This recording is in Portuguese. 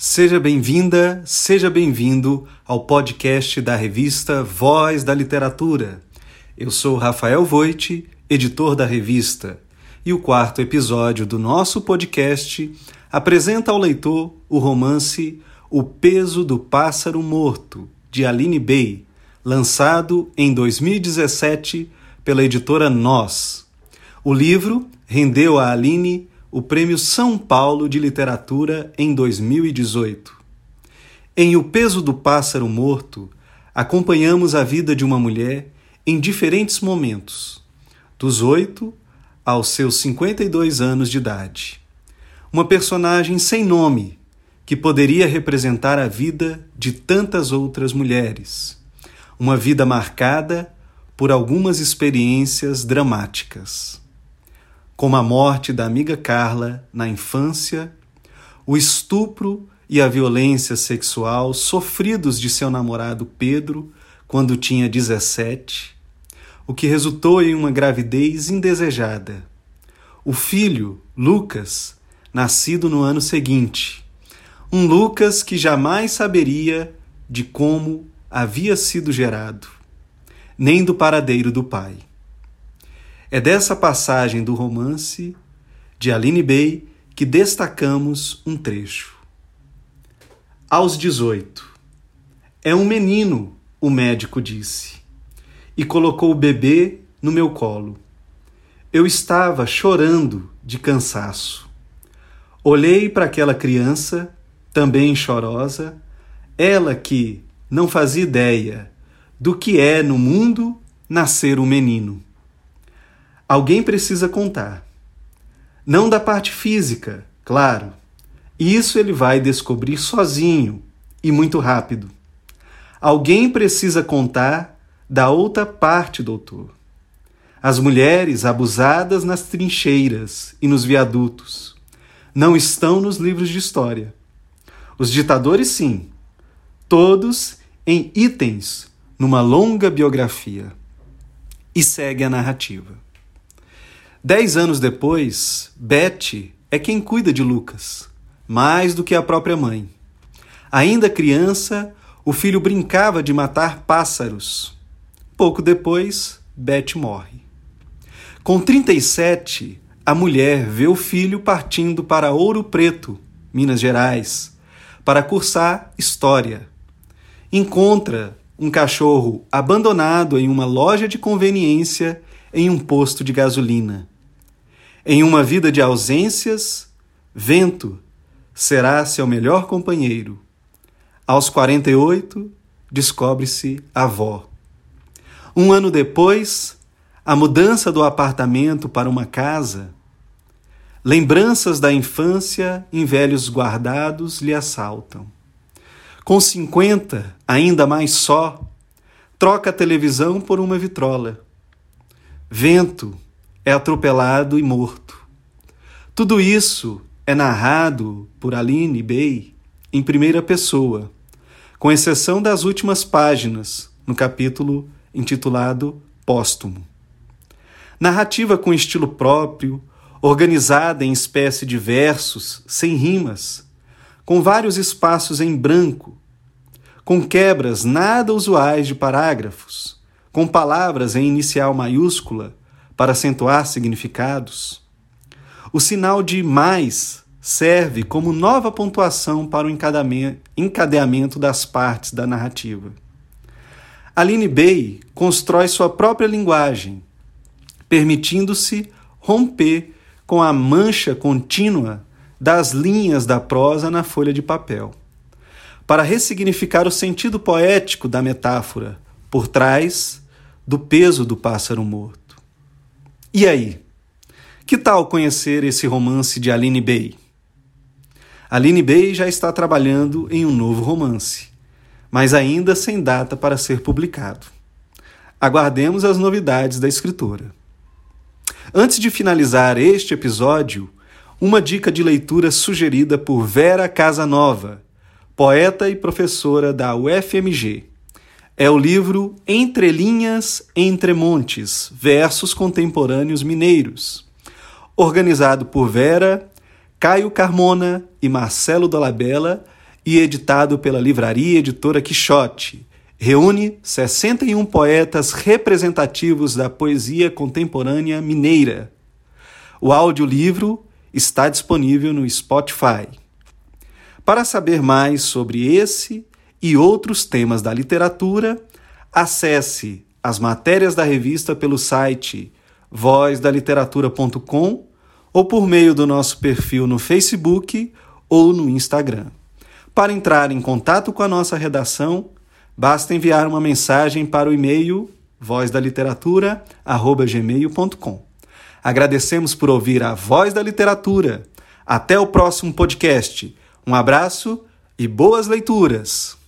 Seja bem-vinda, seja bem-vindo ao podcast da revista Voz da Literatura. Eu sou Rafael Voit, editor da revista, e o quarto episódio do nosso podcast apresenta ao leitor o romance O Peso do Pássaro Morto, de Aline Bey, lançado em 2017 pela editora Nós. O livro rendeu a Aline o Prêmio São Paulo de Literatura em 2018. Em O Peso do Pássaro Morto, acompanhamos a vida de uma mulher em diferentes momentos, dos 8 aos seus 52 anos de idade. Uma personagem sem nome que poderia representar a vida de tantas outras mulheres. Uma vida marcada por algumas experiências dramáticas como a morte da amiga Carla na infância, o estupro e a violência sexual sofridos de seu namorado Pedro quando tinha 17, o que resultou em uma gravidez indesejada. O filho, Lucas, nascido no ano seguinte. Um Lucas que jamais saberia de como havia sido gerado, nem do paradeiro do pai. É dessa passagem do romance de Aline Bey que destacamos um trecho. Aos 18. É um menino, o médico disse, e colocou o bebê no meu colo. Eu estava chorando de cansaço. Olhei para aquela criança, também chorosa, ela que não fazia ideia do que é no mundo nascer um menino. Alguém precisa contar. Não da parte física, claro. Isso ele vai descobrir sozinho e muito rápido. Alguém precisa contar da outra parte, doutor. As mulheres abusadas nas trincheiras e nos viadutos não estão nos livros de história. Os ditadores, sim, todos em itens numa longa biografia. E segue a narrativa. Dez anos depois, Betty é quem cuida de Lucas, mais do que a própria mãe. Ainda criança, o filho brincava de matar pássaros. Pouco depois, Betty morre. Com 37, a mulher vê o filho partindo para Ouro Preto, Minas Gerais, para cursar História. Encontra um cachorro abandonado em uma loja de conveniência em um posto de gasolina. Em uma vida de ausências, vento será seu melhor companheiro. Aos 48, descobre-se avó. Um ano depois, a mudança do apartamento para uma casa, lembranças da infância em velhos guardados lhe assaltam. Com 50, ainda mais só, troca a televisão por uma vitrola. Vento é atropelado e morto. Tudo isso é narrado por Aline Bey em primeira pessoa, com exceção das últimas páginas, no capítulo intitulado Póstumo. Narrativa com estilo próprio, organizada em espécie de versos, sem rimas, com vários espaços em branco, com quebras nada usuais de parágrafos com palavras em inicial maiúscula para acentuar significados. O sinal de mais serve como nova pontuação para o encadeamento das partes da narrativa. Aline Bey constrói sua própria linguagem, permitindo-se romper com a mancha contínua das linhas da prosa na folha de papel, para ressignificar o sentido poético da metáfora por trás do peso do pássaro morto. E aí? Que tal conhecer esse romance de Aline Bey? Aline Bey já está trabalhando em um novo romance, mas ainda sem data para ser publicado. Aguardemos as novidades da escritora. Antes de finalizar este episódio, uma dica de leitura sugerida por Vera Casanova, poeta e professora da UFMG é o livro Entre Linhas, Entre Montes, Versos Contemporâneos Mineiros, organizado por Vera, Caio Carmona e Marcelo Dolabella e editado pela Livraria Editora Quixote. Reúne 61 poetas representativos da poesia contemporânea mineira. O audiolivro está disponível no Spotify. Para saber mais sobre esse e outros temas da literatura, acesse as matérias da revista pelo site vozdaliteratura.com ou por meio do nosso perfil no Facebook ou no Instagram. Para entrar em contato com a nossa redação, basta enviar uma mensagem para o e-mail vozdaliteratura@gmail.com. Agradecemos por ouvir a Voz da Literatura. Até o próximo podcast. Um abraço e boas leituras!